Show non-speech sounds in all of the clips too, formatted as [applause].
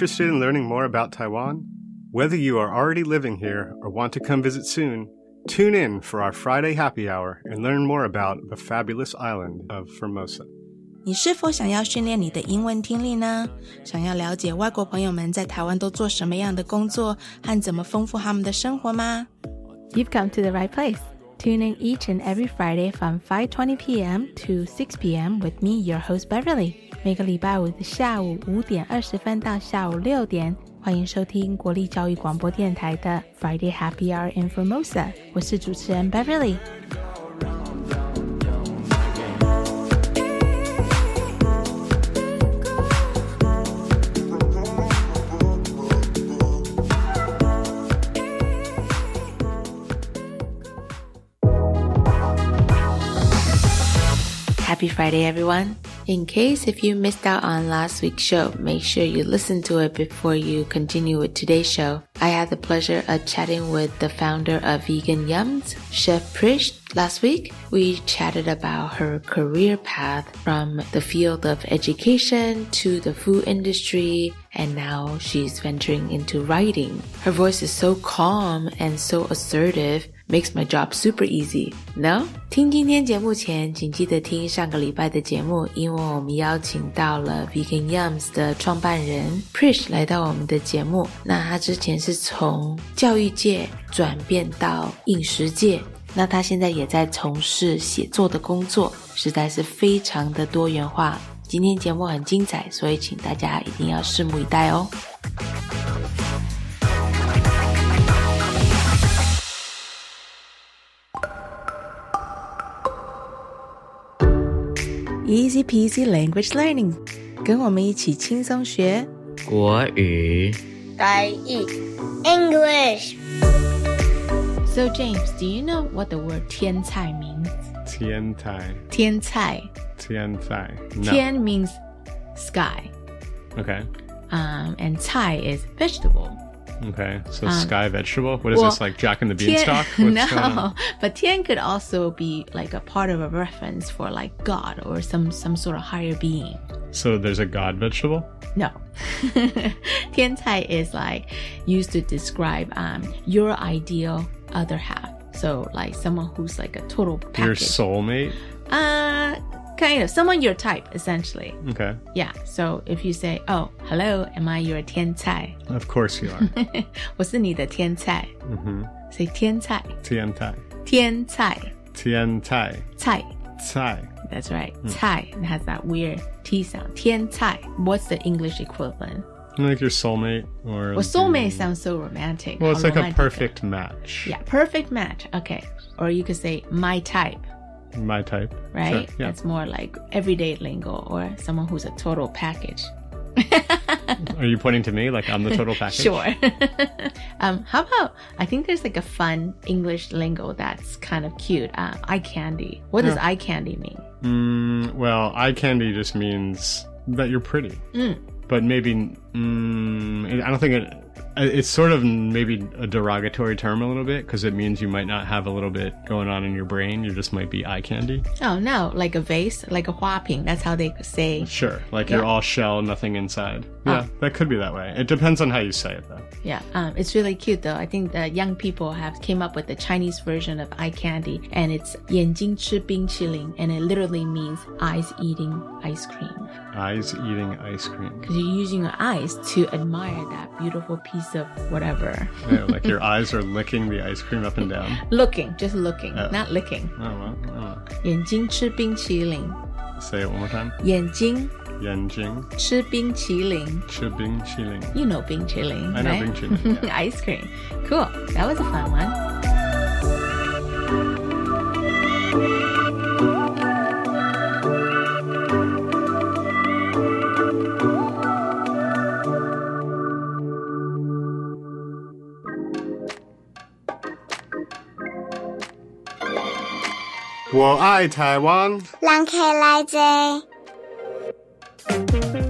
Interested in learning more about Taiwan? Whether you are already living here or want to come visit soon, tune in for our Friday happy hour and learn more about the fabulous island of Formosa. 你是否想要训练你的英文听力呢？想要了解外国朋友们在台湾都做什么样的工作和怎么丰富他们的生活吗？You've come to the right place. Tune in each and every Friday from 5:20 p.m. to 6 p.m. with me, your host Beverly. 每个礼拜五的下午五点二十分到下午六点，欢迎收听国立教育广播电台的 Friday Happy Hour in Formosa。我是主持人 Beverly。Happy Friday, everyone. In case if you missed out on last week's show, make sure you listen to it before you continue with today's show. I had the pleasure of chatting with the founder of Vegan Yumz, Chef Prish. Last week, we chatted about her career path from the field of education to the food industry, and now she's venturing into writing. Her voice is so calm and so assertive makes my job super easy. No？听今天节目前，请记得听上个礼拜的节目，因为我们邀请到了 Vegan Yums 的创办人 Prish 来到我们的节目。那他之前是从教育界转变到饮食界，那他现在也在从事写作的工作，实在是非常的多元化。今天节目很精彩，所以请大家一定要拭目以待哦。Easy peasy language learning，跟我们一起轻松学国语。台语 English。So James, do you know what the word 天菜 means? 天菜。天菜。天菜。No. Tian means sky. Okay. Um, and cai is vegetable. Okay, so um, sky vegetable. What is well, this like Jack and the Beanstalk? [laughs] Tian, no, but Tian could also be like a part of a reference for like God or some some sort of higher being. So there's a God vegetable. No, [laughs] Tian Cai is like used to describe um your ideal other half. So like someone who's like a total package. Your soulmate. Uh kind of someone your type essentially. Okay. Yeah. So if you say, "Oh, hello, am I your 天菜?" Of course you are. [laughs] 我是你的天菜. Mm-hmm. Say 天菜.天菜.天菜.天菜.菜.菜. That's right. Mm. 菜 it has that weird T sound. 天菜. What's the English equivalent? Like your soulmate or Well, soulmate sounds so romantic. Well, it's like a perfect match. Yeah, perfect match. Okay. Or you could say my type my type. Right? Sure, yeah. That's more like everyday lingo or someone who's a total package. [laughs] Are you pointing to me like I'm the total package? [laughs] Sure. [laughs] um, how about I think there's like a fun English lingo that's kind of cute. Uh, eye candy. What does eye candy mean? Mm, well, eye candy just means that you're pretty. Mm. But maybe mm, I don't think it it's sort of maybe a derogatory term a little bit because it means you might not have a little bit going on in your brain. You just might be eye candy. Oh no, like a vase, like a huaping. That's how they say. Sure, like yeah. you're all shell, nothing inside. Oh. Yeah, that could be that way. It depends on how you say it, though. Yeah, um, it's really cute though. I think the young people have came up with the Chinese version of eye candy, and it's 眼睛吃冰淇淋, and it literally means eyes eating ice cream. Eyes eating ice cream. Because you're using your eyes to admire that beautiful piece of whatever. yeah, like your eyes are licking the ice cream up and down. [laughs] Looking, just looking, oh. not licking. Oh well. Oh. 眼睛吃冰淇淋. Say it one more time. 眼睛眼睛吃冰淇淋。吃冰淇淋. You know 冰淇淋, I know right? 冰淇淋. Yeah. [laughs] Ice cream. Cool. That was a fun one. Taiwan.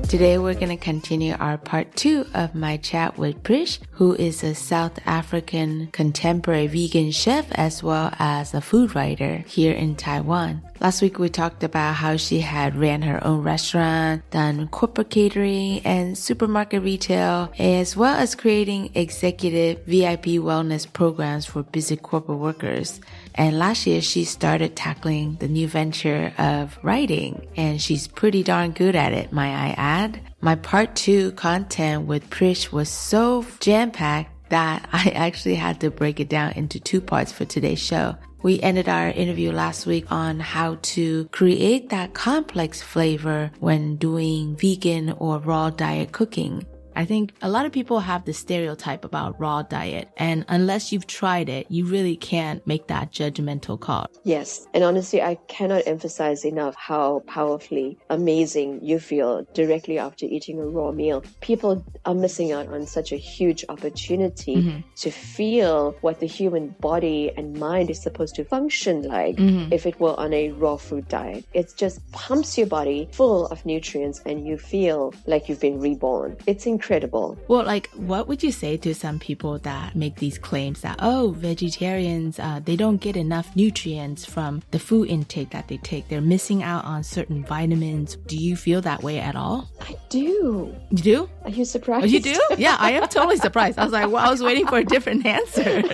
Today we're going to continue our part two of my chat with Prish, who is a South African contemporary vegan chef as well as a food writer here in Taiwan. Last week we talked about how she had ran her own restaurant, done corporate catering and supermarket retail, as well as creating executive VIP wellness programs for busy corporate workers. And last year she started tackling the new venture of writing and she's pretty darn good at it, might I add. My part two content with Prish was so jam packed that [laughs] I actually had to break it down into two parts for today's show. We ended our interview last week on how to create that complex flavor when doing vegan or raw diet cooking. I think a lot of people have the stereotype about raw diet, and unless you've tried it, you really can't make that judgmental call. Yes, and honestly, I cannot emphasize enough how powerfully amazing you feel directly after eating a raw meal. People are missing out on such a huge opportunity mm-hmm. to feel what the human body and mind is supposed to function like mm-hmm. if it were on a raw food diet. It just pumps your body full of nutrients, and you feel like you've been reborn. It's incredible incredible. Well, like, what would you say to some people that make these claims that, oh, vegetarians, uh, they don't get enough nutrients from the food intake that they take? They're missing out on certain vitamins. Do you feel that way at all? I do. You do? Are you surprised? Oh, you do? Yeah, I am totally surprised. I was like, well, I was waiting for a different answer. [laughs]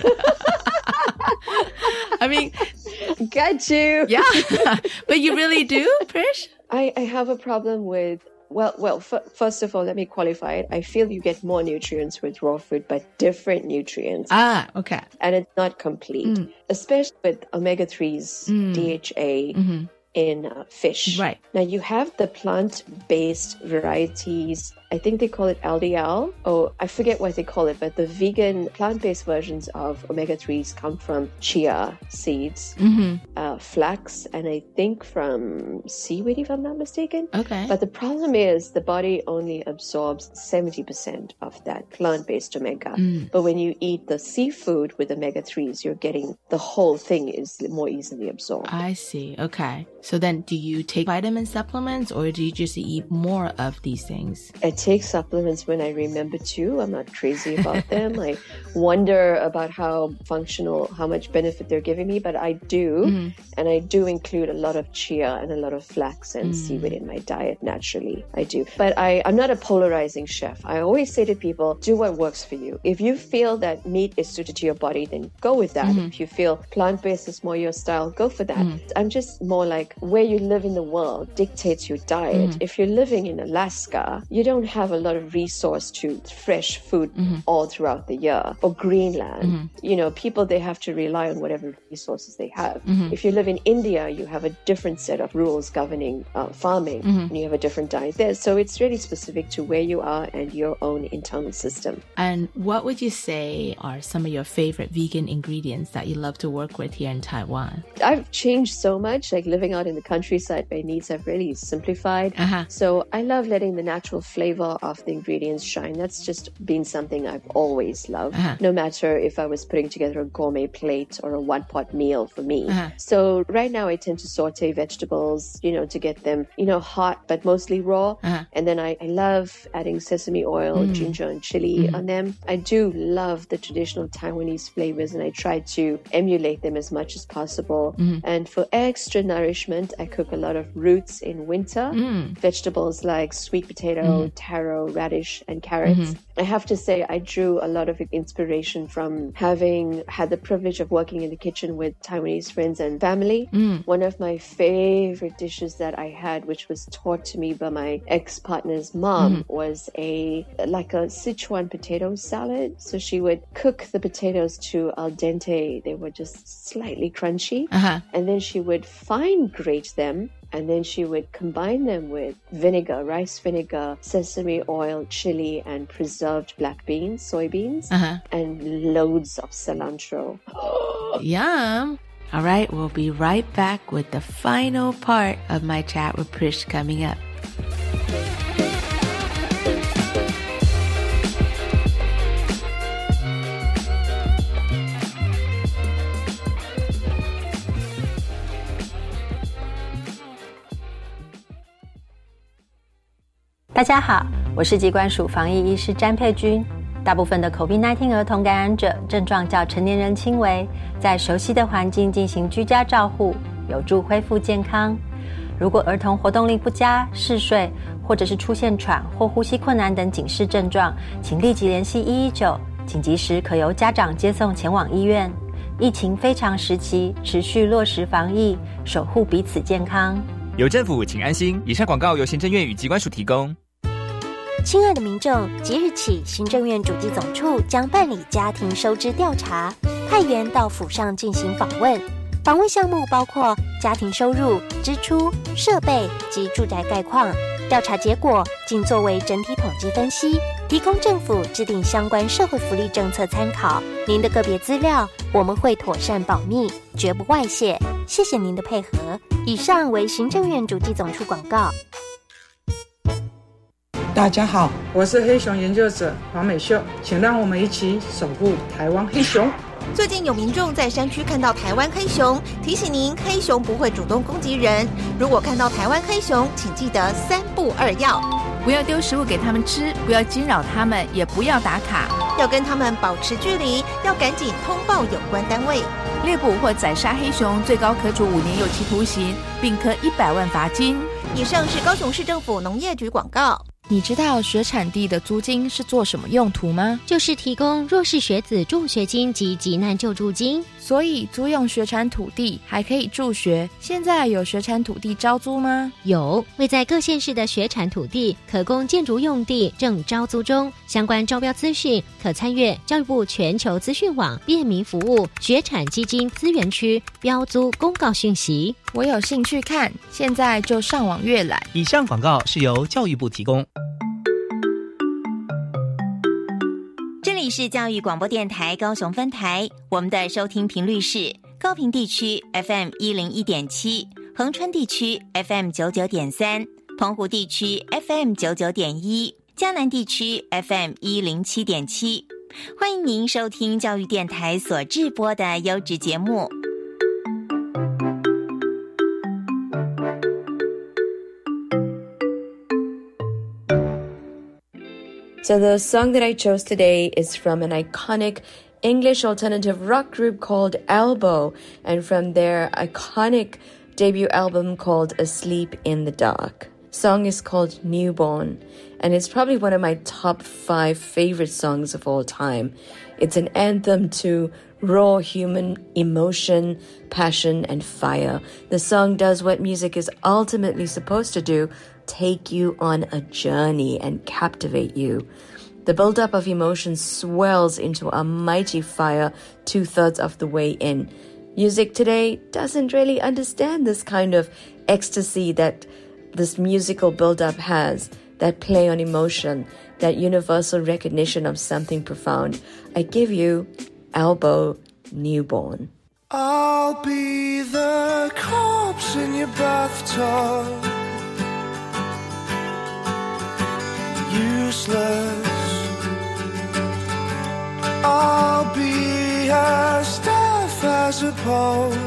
I mean, got you. Yeah, [laughs] but you really do, Prish? I, I have a problem with well, well. F- first of all, let me qualify it. I feel you get more nutrients with raw food, but different nutrients. Ah, okay. And it's not complete, mm. especially with omega threes, mm. DHA. Mm-hmm in uh, fish. Right. Now you have the plant based varieties I think they call it LDL, or I forget what they call it, but the vegan plant based versions of omega 3s come from chia seeds, mm-hmm. uh, flax, and I think from seaweed, if I'm not mistaken. Okay. But the problem is the body only absorbs 70% of that plant based omega. Mm. But when you eat the seafood with omega 3s, you're getting the whole thing is more easily absorbed. I see. Okay. So then do you take vitamin supplements or do you just eat more of these things? I take supplements when I remember to. I'm not crazy about [laughs] them. I wonder about how functional, how much benefit they're giving me, but I do. Mm-hmm. And I do include a lot of chia and a lot of flax and mm-hmm. seaweed in my diet naturally. I do. But I, I'm not a polarizing chef. I always say to people, do what works for you. If you feel that meat is suited to your body, then go with that. Mm-hmm. If you feel plant based is more your style, go for that. Mm-hmm. I'm just more like where you live in the world dictates your diet. Mm-hmm. If you're living in Alaska, you don't have a lot of resource to fresh food mm-hmm. all throughout the year. Or Greenland, mm-hmm. you know, people they have to rely on whatever resources they have. Mm-hmm. If you live in India, you have a different set of rules governing uh, farming, mm-hmm. and you have a different diet there. So it's really specific to where you are and your own internal system. And what would you say are some of your favorite vegan ingredients that you love to work with here in Taiwan? I've changed so much. Like living out in the countryside, my needs have really simplified. Uh-huh. So I love letting the natural flavor of the ingredients shine. That's just been something I've always loved, uh-huh. no matter if I was putting together a gourmet plate or a one pot meal for me. Uh-huh. So right now I tend to saute vegetables, you know, to get them, you know, hot, but mostly raw. Uh-huh. And then I, I, love adding sesame oil, mm. ginger, and chili mm. on them. I do love the traditional Taiwanese flavors and I try to emulate them as much as possible. Mm. And for extra nourishment, I cook a lot of roots in winter, mm. vegetables like sweet potato, mm. taro radish, and carrots. Mm-hmm. I have to say, I drew a lot of inspiration from having had the privilege of working in the kitchen with Taiwanese friends and family. Mm. One of my favorite dishes that I had, which was taught to me by my ex partner's mom, mm-hmm. was a like a Sichuan potato salad. So she would cook the potatoes to al dente; they were just slightly crunchy, uh-huh. and then she would fine grate them and then she would combine them with vinegar, rice vinegar, sesame oil, chili, and preserved black beans, soybeans, uh-huh. and loads of cilantro. [gasps] Yum! All right, we'll be right back with the final part of my chat with Prish coming up. 大家好，我是机关署防疫医师詹佩君。大部分的 COVID-19 儿童感染者症状较成年人轻微，在熟悉的环境进行居家照护，有助恢复健康。如果儿童活动力不佳、嗜睡，或者是出现喘或呼吸困难等警示症状，请立即联系一一九，紧急时可由家长接送前往医院。疫情非常时期，持续落实防疫，守护彼此健康。有政府，请安心。以上广告由行政院与机关署提供。亲爱的民众，即日起，行政院主计总处将办理家庭收支调查，派员到府上进行访问。访问项目包括家庭收入、支出、设备及住宅概况。调查结果仅作为整体统计分析，提供政府制定相关社会福利政策参考。您的个别资料我们会妥善保密，绝不外泄。谢谢您的配合。以上为行政院主计总处广告。大家好，我是黑熊研究者黄美秀，请让我们一起守护台湾黑熊。最近有民众在山区看到台湾黑熊，提醒您，黑熊不会主动攻击人。如果看到台湾黑熊，请记得三不二要：不要丢食物给他们吃，不要惊扰他们，也不要打卡，要跟他们保持距离，要赶紧通报有关单位。猎捕或宰杀黑熊，最高可处五年有期徒刑，并科一百万罚金。以上是高雄市政府农业局广告。你知道学产地的租金是做什么用途吗？就是提供弱势学子助学金及急难救助金。所以租用学产土地还可以助学。现在有学产土地招租吗？有，位在各县市的学产土地可供建筑用地正招租中。相关招标资讯可参阅教育部全球资讯网便民服务学产基金资源区标租公告讯息。我有兴趣看，现在就上网阅览。以上广告是由教育部提供。这里是教育广播电台高雄分台，我们的收听频率是高平地区 FM 一零一点七，恒春地区 FM 九九点三，澎湖地区 FM 九九点一，江南地区 FM 一零七点七。欢迎您收听教育电台所制播的优质节目。So, the song that I chose today is from an iconic English alternative rock group called Elbow, and from their iconic debut album called Asleep in the Dark. Song is called Newborn, and it's probably one of my top five favorite songs of all time. It's an anthem to raw human emotion, passion, and fire. The song does what music is ultimately supposed to do take you on a journey and captivate you. The buildup of emotion swells into a mighty fire two thirds of the way in. Music today doesn't really understand this kind of ecstasy that this musical buildup has, that play on emotion, that universal recognition of something profound. I give you Elbow Newborn. I'll be the corpse in your bathtub useless. I'll be as deaf as a post.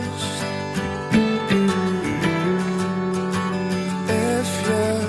If you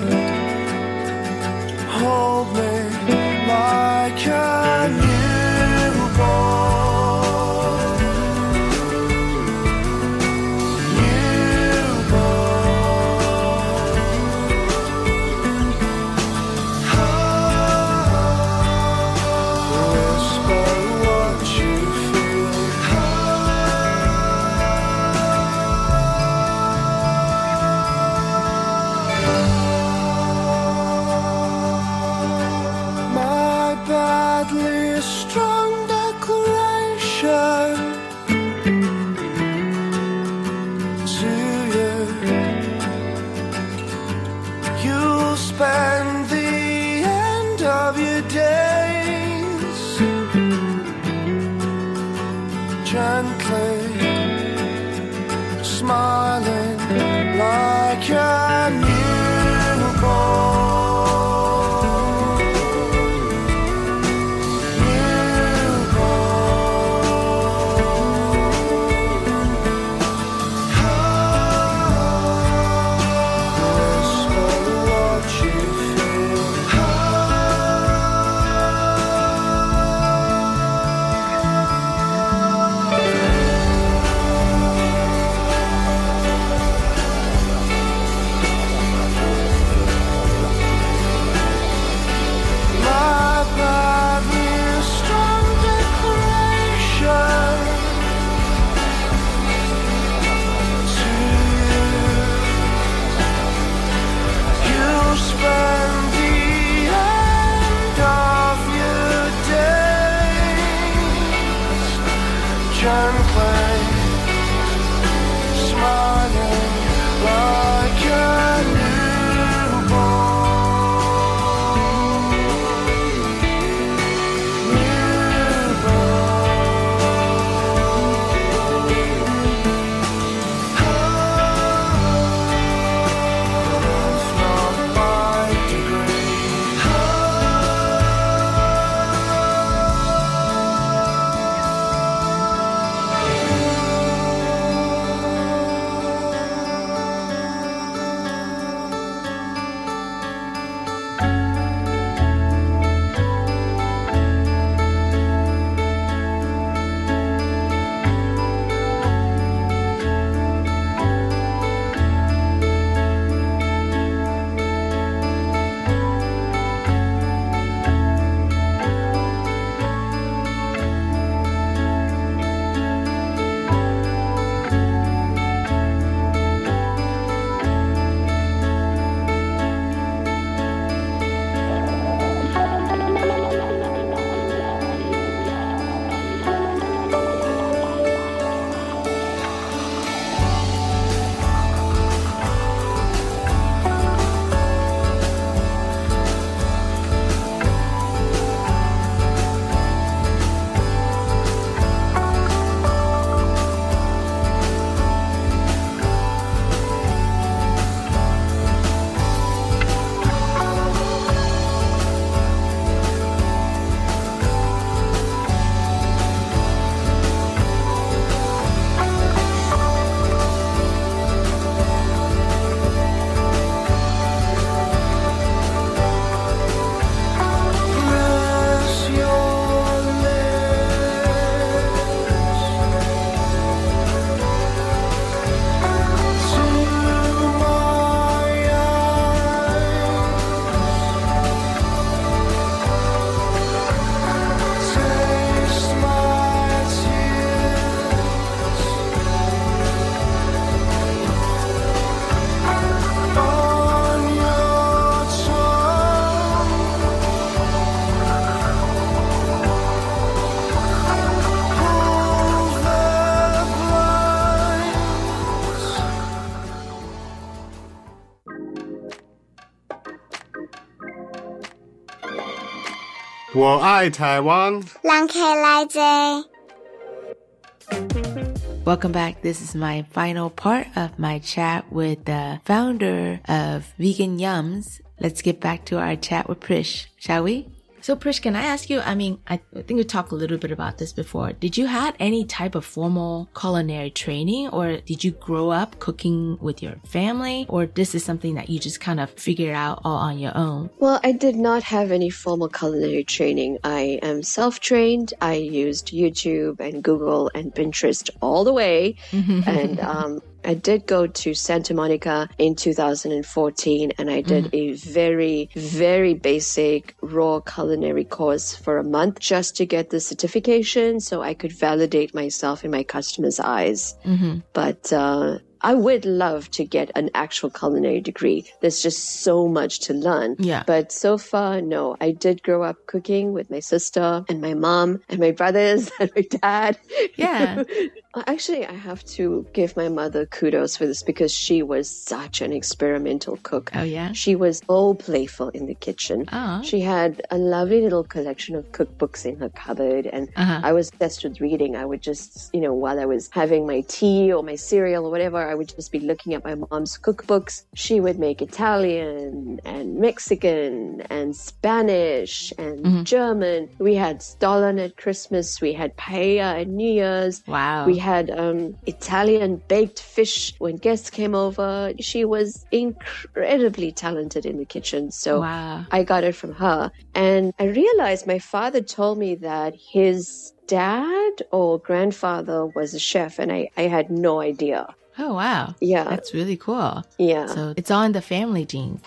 welcome back. This is my final part of my chat with the founder of Vegan Yumz. Let's get back to our chat with Prish, shall we? So Prish, can I ask you, I mean, I think we talked a little bit about this before. Did you had any type of formal culinary training or did you grow up cooking with your family or this is something that you just kind of figured out all on your own? Well, I did not have any formal culinary training. I am self-trained. I used YouTube and Google and Pinterest all the way. and, um, I did go to Santa Monica in 2014 and I did Mm-hmm. a very, very basic raw culinary course for a month just to get the certification so I could validate myself in my customers' eyes. Mm-hmm. But, uh, I would love to get an actual culinary degree. There's just so much to learn. Yeah. But so far, no. I did grow up cooking with my sister and my mom and my brothers [laughs] and my dad. Yeah. [laughs] Actually, I have to give my mother kudos for this because she was such an experimental cook. Oh, yeah? She was so playful in the kitchen. Oh. She had a lovely little collection of cookbooks in her cupboard, and Uh-huh. I was obsessed with reading. I would just, you know, while I was having my tea or my cereal or whatever, I would just be looking at my mom's cookbooks. She would make Italian and Mexican and Spanish and Mm-hmm. German. We had Stollen at Christmas. We had paella at New Year's. Wow. We had um, Italian baked fish when guests came over. She was incredibly talented in the kitchen. So Wow. I got it from her. And I realized my father told me that his dad or grandfather was a chef, and I, I had no idea. Oh, wow. Yeah. That's really cool. Yeah. So it's all in the family genes.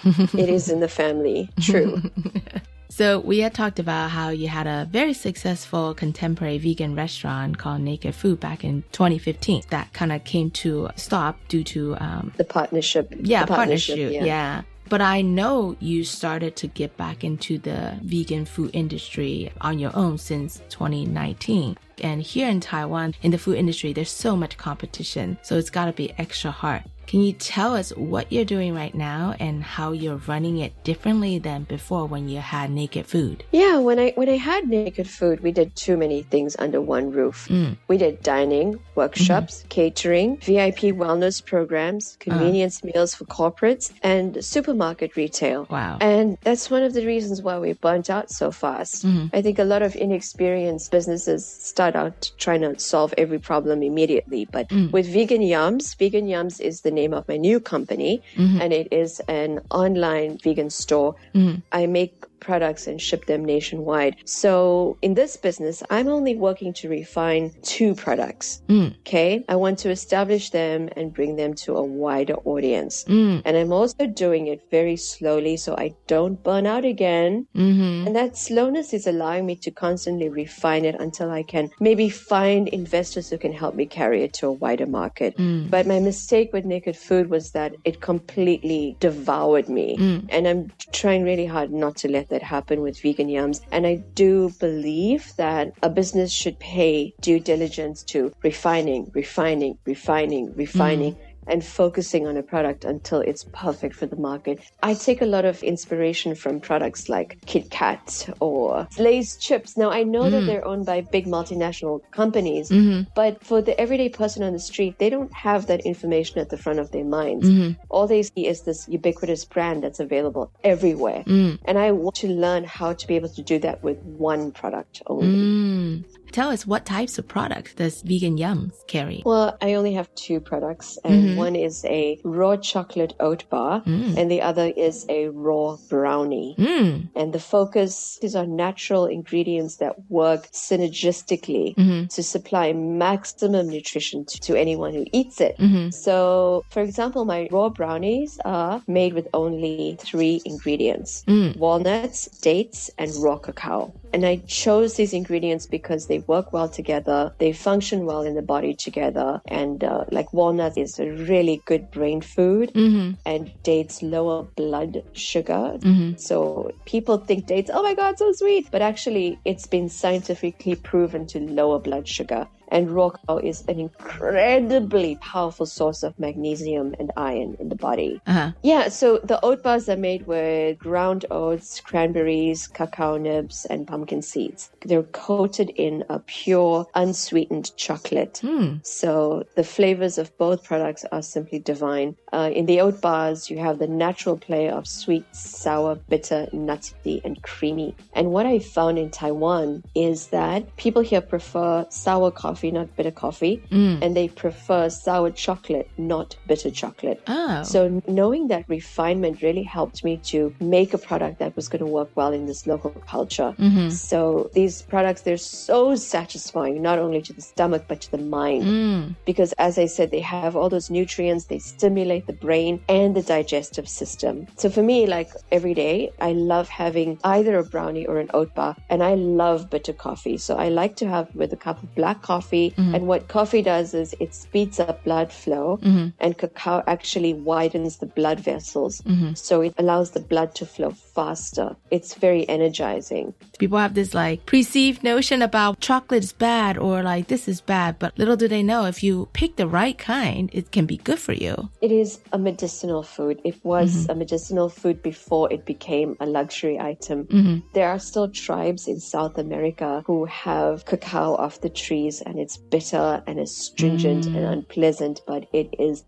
it is in the family. True. [laughs] So we had talked about how you had a very successful contemporary vegan restaurant called Naked Food back in 2015. That kind of came to a stop due to um, the partnership. Yeah, the partnership. partnership, yeah. yeah. But I know you started to get back into the vegan food industry on your own since 2019. And here in Taiwan, in the food industry, there's so much competition. So it's got to be extra hard. Can you tell us what you're doing right now and how you're running it differently than before when you had naked food? Yeah, when I when I had naked food, we did too many things under one roof. Mm. We did dining, workshops, catering, VIP wellness programs, convenience meals for corporates, and supermarket retail. Wow. And that's one of the reasons why we burnt out so fast. Mhm. I think a lot of inexperienced businesses start out trying to solve every problem immediately. But Mm. with Vegan Yumz, Vegan Yumz is the name of my new company, Mhm. and it is an online vegan store. Mhm. I make products and ship them nationwide. So in this business, I'm only working to refine two products. Mm. Okay. I want to establish them and bring them to a wider audience. Mm. And I'm also doing it very slowly so I don't burn out again. Mm-hmm. And that slowness is allowing me to constantly refine it until I can maybe find investors who can help me carry it to a wider market. Mm. But my mistake with Naked Food was that it completely devoured me. Mm. And I'm trying really hard not to let that happen with Vegan Yumz. And I do believe that a business should pay due diligence to refining, refining, refining, refining. Mm. And focusing on a product until it's perfect for the market. I take a lot of inspiration from products like Kit Kat or Lay's chips. Now I know that Mm. they're owned by big multinational companies, Mhm. but for the everyday person on the street, they don't have that information at the front of their minds. Mhm. All they see is this ubiquitous brand that's available everywhere. Mm. And I want to learn how to be able to do that with one product only. Mm. Tell us what types of products does Vegan Yumz carry? Well, I only have two products, and Mhm. one is a raw chocolate oat bar, Mm. and the other is a raw brownie. Mm. And the focus is on natural ingredients that work synergistically Mhm. to supply maximum nutrition to, to anyone who eats it. Mhm. So, for example, my raw brownies are made with only three ingredients Mm. walnuts, dates, and raw cacao. And I chose these ingredients because they work well together, they function well in the body together, and uh, like walnuts is a really good brain food, Mm-hmm. and dates lower blood sugar. Mhm. So people think dates, oh my god, so sweet, but actually it's been scientifically proven to lower blood sugar. And raw cacao is an incredibly powerful source of magnesium and iron in the body. Uh-huh. Yeah, so the oat bars are made with ground oats, cranberries, cacao nibs, and pumpkin seeds. They're coated in a pure, unsweetened chocolate. Mm. So the flavors of both products are simply divine. Uh, in the oat bars, you have the natural play of sweet, sour, bitter, nutty, and creamy. And what I found in Taiwan is that people here prefer sour coffee, not bitter coffee, Mm. and they prefer sour chocolate, not bitter chocolate. Oh. So knowing that refinement really helped me to make a product that was going to work well in this local culture. Mhm. So these products, they're so satisfying, not only to the stomach, but to the mind. Mm. Because as I said, they have all those nutrients, they stimulate the brain and the digestive system. So for me, like every day, I love having either a brownie or an oat bar, and I love bitter coffee. So I like to have with a cup of black coffee. Mhm. And what coffee does is it speeds up blood flow, Mhm. and cacao actually widens the blood vessels. Mhm. So it allows the blood to flow faster. It's very energizing. People have this like perceived notion about chocolate is bad or like this is bad, but little do they know if you pick the right kind, it can be good for you. It is a medicinal food. It was a medicinal food before it became a luxury item. Mhm. There are still tribes in South America who have cacao off the trees and it's bitter and astringent and unpleasant, but it is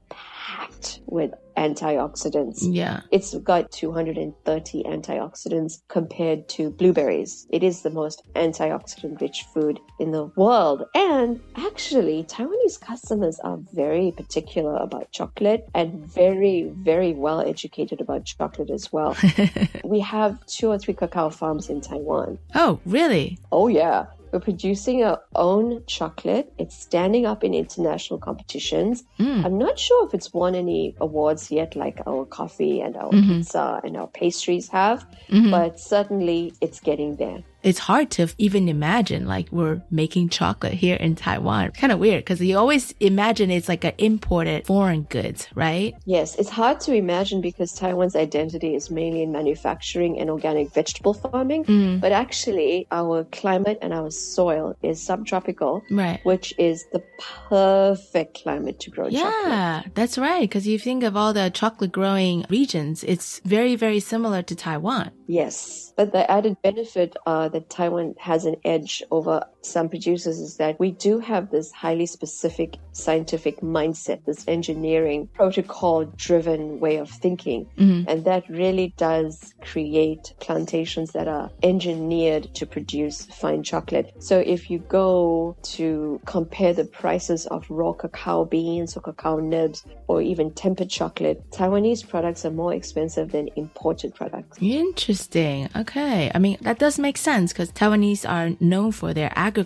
packed with antioxidants. Yeah. It's got 230 antioxidants compared to blueberries. It is the most antioxidant rich food in the world. And actually, Taiwanese customers are very particular about chocolate and very, very well educated about chocolate as well. [laughs] we have two or three cacao farms in Taiwan. Oh, really? Oh, yeah. We're producing our own chocolate. It's standing up in international competitions. Mm. I'm not sure if it's won any awards yet, like our coffee and our Mhm. pizza and our pastries have, Mhm. but certainly it's getting there. It's hard to even imagine like we're making chocolate here in Taiwan. Kind of weird because you always imagine it's like an imported foreign goods, right? Yes, it's hard to imagine because Taiwan's identity is mainly in manufacturing and organic vegetable farming, Mm. but actually our climate and our soil is subtropical, Right. which is the perfect climate to grow chocolate. Yeah, that's right. Because you think of all the chocolate growing regions, it's very, very similar to Taiwan. Yes, but the added benefit uh, that Taiwan has an edge over some producers is that we do have this highly specific scientific mindset, this engineering protocol driven way of thinking. Mhm. And that really does create plantations that are engineered to produce fine chocolate. So if you go to compare the prices of raw cacao beans or cacao nibs or even tempered chocolate, Taiwanese products are more expensive than imported products. Interesting. Okay. I mean, that does make sense because Taiwanese are known for their agriculture.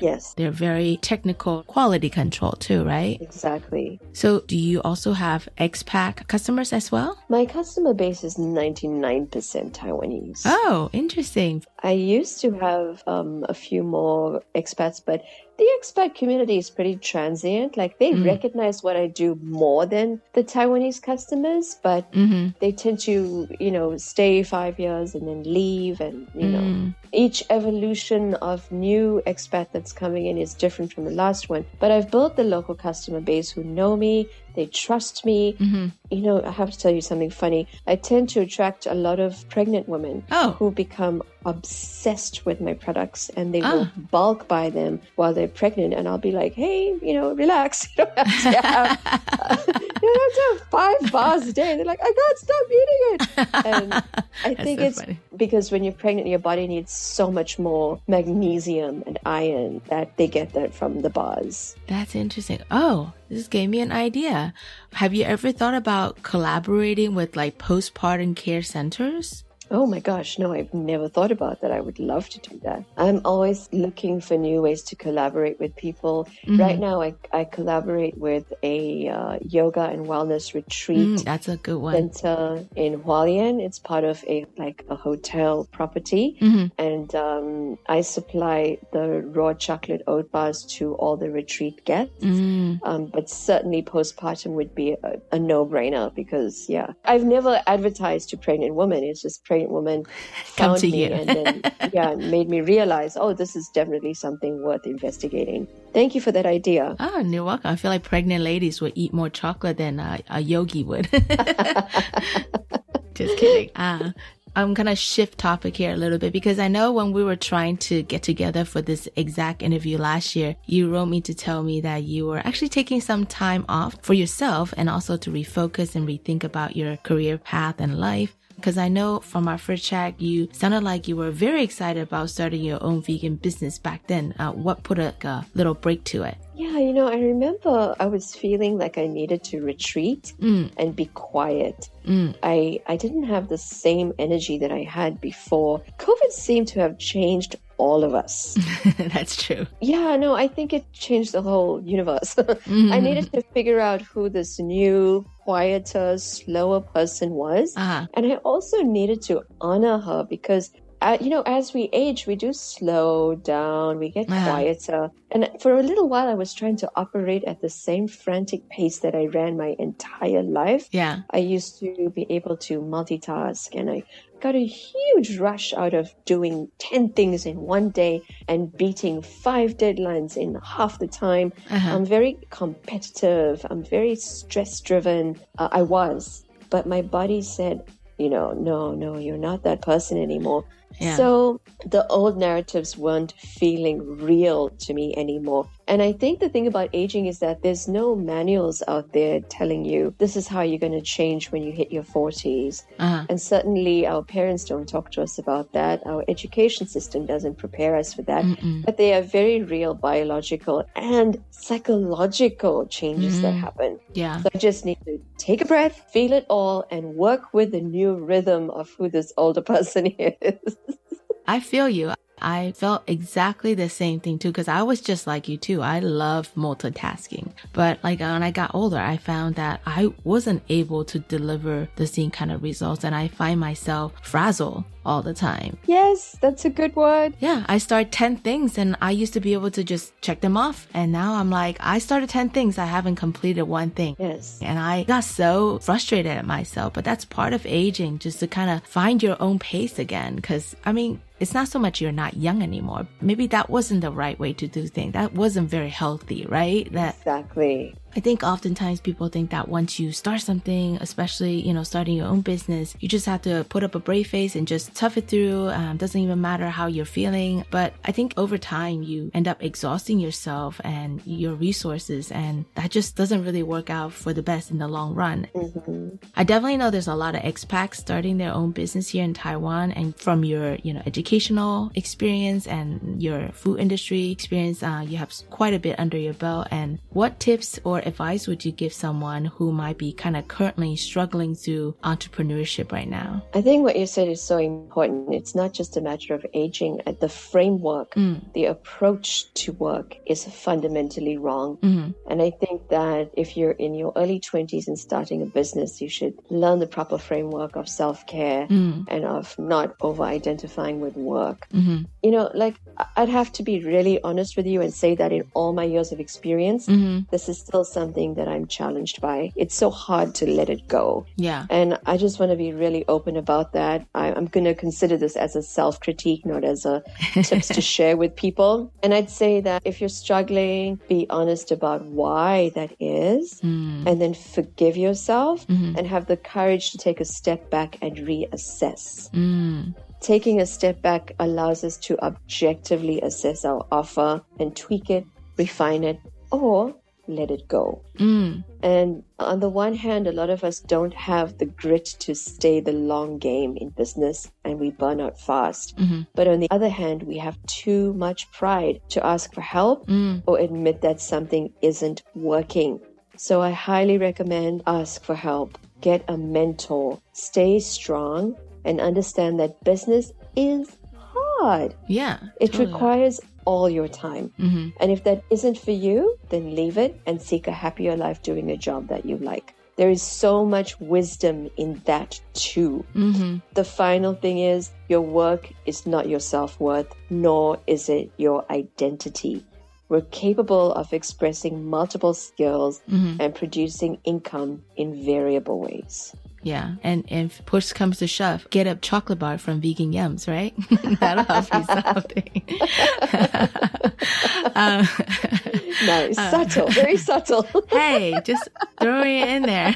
Yes. They're very technical quality control too, right? Exactly. So do you also have expat customers as well? My customer base is 99% Taiwanese. Oh, interesting. I used to have um, a few more expats, but the expat community is pretty transient. Like they Mm. recognize what I do more than the Taiwanese customers, but Mm-hmm. they tend to, you know, stay five years and then leave. And, you know, Mm. each evolution of new expat that's coming in is different from the last one. But I've built the local customer base who know me, they trust me. Mm-hmm. You know, I have to tell you something funny. I tend to attract a lot of pregnant women Oh. who become obsessed with my products and they Ah. will bulk buy them while they're pregnant. And I'll be like, hey, you know, relax. [laughs] You don't have to have, [laughs] you don't have, to have five bars a day. They're like, I can't stop eating it. And [laughs] I think so it's funny. because when you're pregnant, your body needs so much more magnesium and iron that they get that from the bars. That's interesting. Oh, this gave me an idea. Have you ever thought about collaborating with like postpartum care centers? Oh my gosh, no, I've never thought about that. I would love to do that. I'm always looking for new ways to collaborate with people. Mhm. Right now, I, I collaborate with a uh, yoga and wellness retreat Mm, that's a good one. center in Hualien. It's part of a like a hotel property, Mhm. and um, I supply the raw chocolate oat bars to all the retreat guests. Mm. Um, but certainly postpartum would be a, a no brainer because, yeah, I've never advertised to pregnant women. It's just pregnant women [laughs] found me and then, yeah, [laughs] made me realize, oh, this is definitely something worth investigating. Thank you for that idea. Oh, you're welcome. I feel like pregnant ladies would eat more chocolate than uh, a yogi would. [laughs] just kidding. Uh, I'm gonna shift topic here a little bit because I know when we were trying to get together for this exact interview last year, you wrote me to tell me that you were actually taking some time off for yourself and also to refocus and rethink about your career path and life. Because I know from our first chat, you sounded like you were very excited about starting your own vegan business back then. Uh, what put a, a, little break to it? Yeah, you know, I remember I was feeling like I needed to retreat mm. and be quiet. Mm. I I didn't have the same energy that I had before. COVID seemed to have changed all of us. [laughs] That's true. Yeah, no, I think it changed the whole universe. [laughs] mm-hmm. I needed to figure out who this new, quieter, slower person was. Uh-huh. And I also needed to honor her because uh, you know, as we age, we do slow down, we get uh-huh. quieter. And for a little while, I was trying to operate at the same frantic pace that I ran my entire life. Yeah. I used to be able to multitask and I got a huge rush out of doing 10 things in one day and beating five deadlines in half the time. Uh-huh. I'm very competitive. I'm very stress driven. Uh, I was, but my body said, you know, no, no, you're not that person anymore. Yeah. So the old narratives weren't feeling real to me anymore. And I think the thing about aging is that there's no manuals out there telling you this is how you're going to change when you hit your 40s. Uh-huh. And certainly our parents don't talk to us about that. Our education system doesn't prepare us for that. Mm-mm. But they are very real biological and psychological changes mm-hmm. that happen. Yeah. So I just need to take a breath, feel it all, and work with the new rhythm of who this older [laughs] person is. I feel you. I felt exactly the same thing too, because I was just like you too. I love multitasking. But like when I got older, I found that I wasn't able to deliver the same kind of results and I find myself frazzled all the time. Yes, that's a good word. Yeah, I start 10 things and I used to be able to just check them off. And now I'm like, I started 10 things. I haven't completed one thing. Yes. And I got so frustrated at myself, but that's part of aging, just to kind of find your own pace again. Cause I mean, it's not so much you're not young anymore. Maybe that wasn't the right way to do things. That wasn't very healthy, right? That exactly. I think oftentimes people think that once you start something, especially, you know, starting your own business, you just have to put up a brave face and just tough it through. Um, doesn't even matter how you're feeling. But I think over time you end up exhausting yourself and your resources and that just doesn't really work out for the best in the long run. Mm-hmm. I definitely know there's a lot of expats starting their own business here in Taiwan and from your, you know, educational experience and your food industry experience, uh, you have quite a bit under your belt. And what tips or advice would you give someone who might be kind of currently struggling through entrepreneurship right now? I think what you said is so important. It's not just a matter of aging. The framework, mm. the approach to work is fundamentally wrong. Mm-hmm. And I think that if you're in your early 20s and starting a business, you should learn the proper framework of self care mm. and of not over identifying with work. Mm-hmm. You know, like I'd have to be really honest with you and say that in all my years of experience, mm-hmm. this is still something that I'm challenged by. It's so hard to let it go. Yeah. And I just want to be really open about that. I, am going to consider this as a self critique, not as a [laughs] tips to share with people. And I'd say that if you're struggling, be honest about why that is, mm. and then forgive yourself mm-hmm. and have the courage to take a step back and reassess. Mm taking a step back allows us to objectively assess our offer and tweak it, refine it, or let it go. Mm. And on the one hand, a lot of us don't have the grit to stay the long game in business and we burn out fast. Mm-hmm. But on the other hand, we have too much pride to ask for help mm. or admit that something isn't working. So I highly recommend ask for help, get a mentor, stay strong, and understand that business is hard. Yeah. It totally. requires all your time. Mm-hmm. And if that isn't for you, then leave it and seek a happier life doing a job that you like. There is so much wisdom in that too. Mm-hmm. The final thing is your work is not your self worth, nor is it your identity. We're capable of expressing multiple skills mm-hmm. and producing income in variable ways. Yeah, and if push comes to shove, get a chocolate bar from Vegan Yumz, right? [laughs] That'll help you something. [laughs] um, [laughs] nice, uh, subtle, very subtle. hey, just throwing it in there.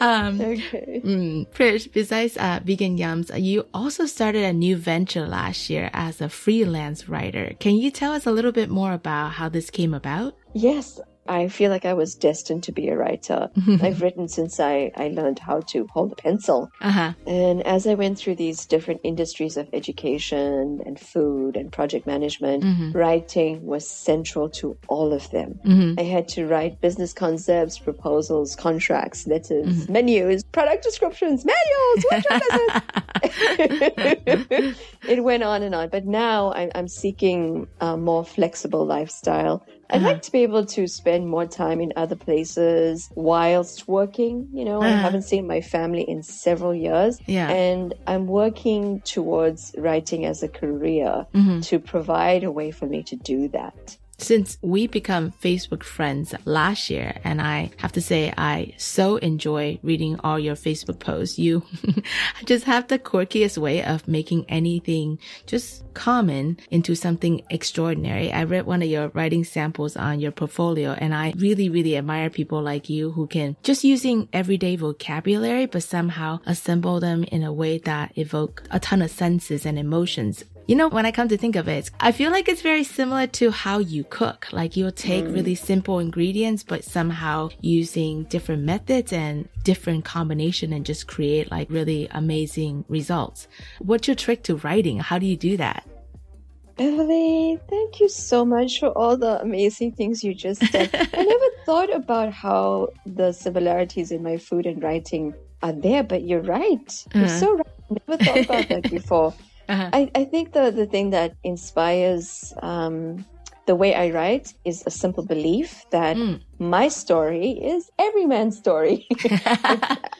um, okay. Mm, Prish, besides uh, Vegan Yumz, you also started a new venture last year as a freelance writer. Can you tell us a little bit more about how this came about? Yes, I feel like I was destined to be a writer. [laughs] I've written since I, I learned how to hold a pencil. Uh-huh. And as I went through these different industries of education and food and project management, mm-hmm. writing was central to all of them. Mm-hmm. I had to write business concepts, proposals, contracts, letters, mm-hmm. menus, product descriptions, manuals, [laughs] [laughs] it went on and on. But now I'm, I'm seeking a more flexible lifestyle I'd uh-huh. like to be able to spend more time in other places whilst working. You know, uh-huh. I haven't seen my family in several years. Yeah. And I'm working towards writing as a career mm-hmm. to provide a way for me to do that since we become Facebook friends last year, and I have to say, I so enjoy reading all your Facebook posts. You [laughs] just have the quirkiest way of making anything just common into something extraordinary. I read one of your writing samples on your portfolio, and I really, really admire people like you who can just using everyday vocabulary, but somehow assemble them in a way that evoke a ton of senses and emotions you know, when I come to think of it, I feel like it's very similar to how you cook. Like you'll take mm. really simple ingredients, but somehow using different methods and different combination and just create like really amazing results. What's your trick to writing? How do you do that? Beverly, thank you so much for all the amazing things you just said. I [laughs] never thought about how the similarities in my food and writing are there, but you're right. You're uh-huh. so right. I never thought about that [laughs] before. Uh-huh. I, I think the, the thing that inspires um, the way I write is a simple belief that mm my story is every man's story. [laughs] [laughs]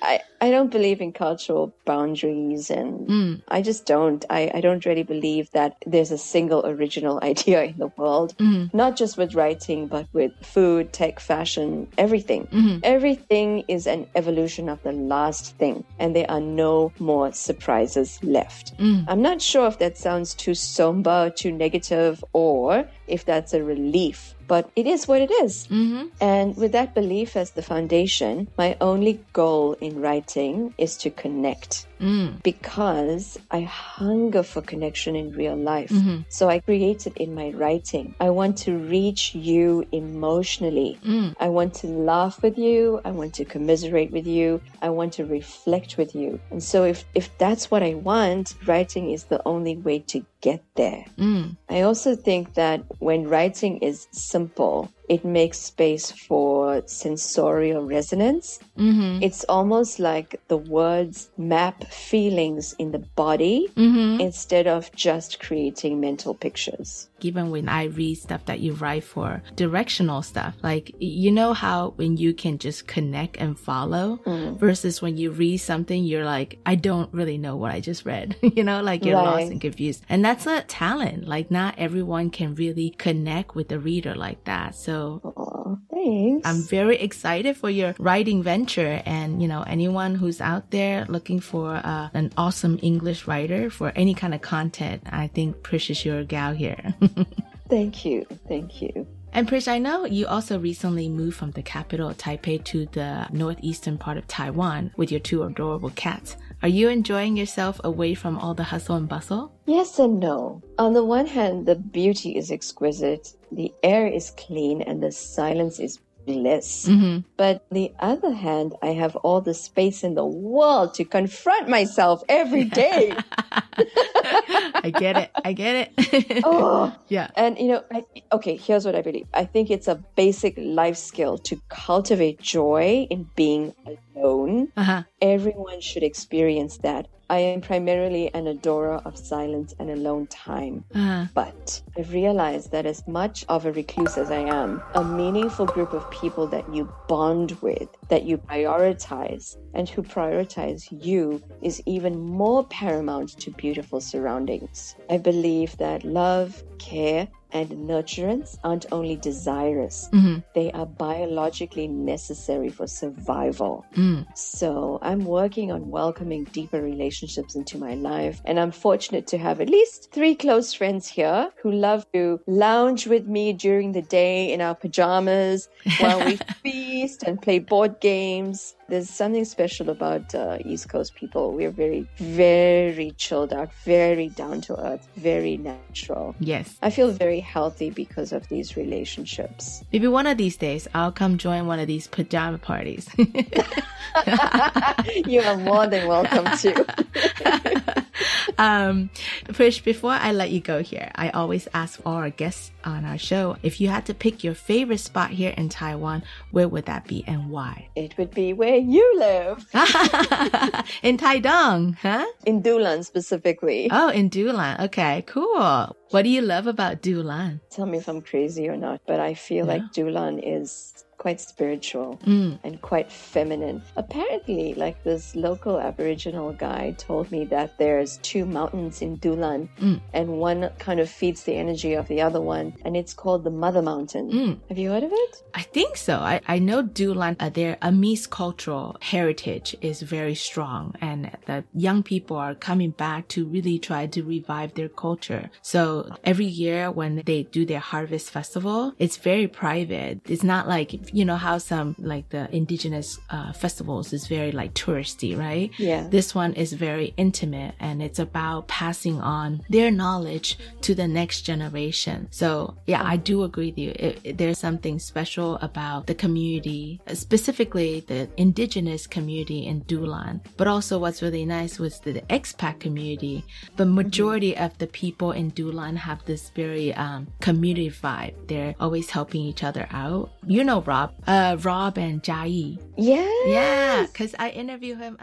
I, I don't believe in cultural boundaries and mm. I just don't. I, I don't really believe that there's a single original [laughs] idea in the world, mm. not just with writing, but with food, tech, fashion, everything. Mm-hmm. Everything is an evolution of the last thing, and there are no more surprises left. Mm. I'm not sure if that sounds too somber, too negative, or if that's a relief but it is what it is. Mm-hmm. And with that belief as the foundation, my only goal in writing is to connect mm. because I hunger for connection in real life. Mm-hmm. So I create it in my writing. I want to reach you emotionally. Mm. I want to laugh with you. I want to commiserate with you. I want to reflect with you. And so if, if that's what I want, writing is the only way to get there. Mm. I also think that when writing is simple, it makes space for sensorial resonance. Mm-hmm. It's almost like the words map feelings in the body mm-hmm. instead of just creating mental pictures. Even when I read stuff that you write for directional stuff, like you know how when you can just connect and follow mm. versus when you read something, you're like, I don't really know what I just read. [laughs] you know, like you're right. lost and confused. And that's a talent. Like not everyone can really connect with the reader like that. So so thanks. I'm very excited for your writing venture. And, you know, anyone who's out there looking for uh, an awesome English writer for any kind of content, I think Prish is your gal here. [laughs] Thank you. Thank you. And Prish, I know you also recently moved from the capital of Taipei to the northeastern part of Taiwan with your two adorable cats. Are you enjoying yourself away from all the hustle and bustle? Yes and no. On the one hand, the beauty is exquisite, the air is clean, and the silence is bliss. Mm-hmm. But the other hand, I have all the space in the world to confront myself every day. [laughs] I get it. I get it. [laughs] oh, yeah. And you know, I, okay, here's what I believe. I think it's a basic life skill to cultivate joy in being alone. Uh-huh. Everyone should experience that. I am primarily an adorer of silence and alone time. Uh-huh. But I've realized that as much of a recluse as I am, a meaningful group of people that you bond with that you prioritize and who prioritize you is even more paramount to beautiful surroundings. I believe that love, care, and nurturance aren't only desirous, mm-hmm. they are biologically necessary for survival. Mm. So I'm working on welcoming deeper relationships into my life. And I'm fortunate to have at least three close friends here who love to lounge with me during the day in our pajamas [laughs] while we feast and play board games. There's something special about uh, East Coast people. We're very, very chilled out, very down to earth, very natural. Yes. I feel very healthy because of these relationships. Maybe one of these days I'll come join one of these pajama parties. [laughs] you are more than welcome to. [laughs] um, Prish, before I let you go here, I always ask all our guests on our show if you had to pick your favorite spot here in Taiwan, where would that be and why? It would be where you live. [laughs] in Taidong, huh? In Dulan specifically. Oh, in Dulan. Okay, cool. What do you love about Dulan? Tell me if I'm crazy or not, but I feel like Dulan is quite spiritual mm. and quite feminine. Apparently, like this local Aboriginal guy told me that there's two mountains in Dulan, mm. and one kind of feeds the energy of the other one, and it's called the Mother Mountain. Mm. Have you heard of it? I think so. I, I know Dulan, uh, their Amis cultural heritage is very strong, and the young people are coming back to really try to revive their culture. So every year when they do their harvest festival, it's very private. It's not like you know how some like the indigenous uh, festivals is very like touristy, right? Yeah. This one is very intimate and it's about passing on their knowledge to the next generation. So yeah, I do agree with you. It, it, there's something special about the community, specifically the indigenous community in Dulan. But also what's really nice was the, the expat community. The majority mm-hmm. of the people in Dulan have this very um, community vibe. They're always helping each other out. You know, Rob, uh, Rob and Jai. Yeah. Yeah, because I interviewed him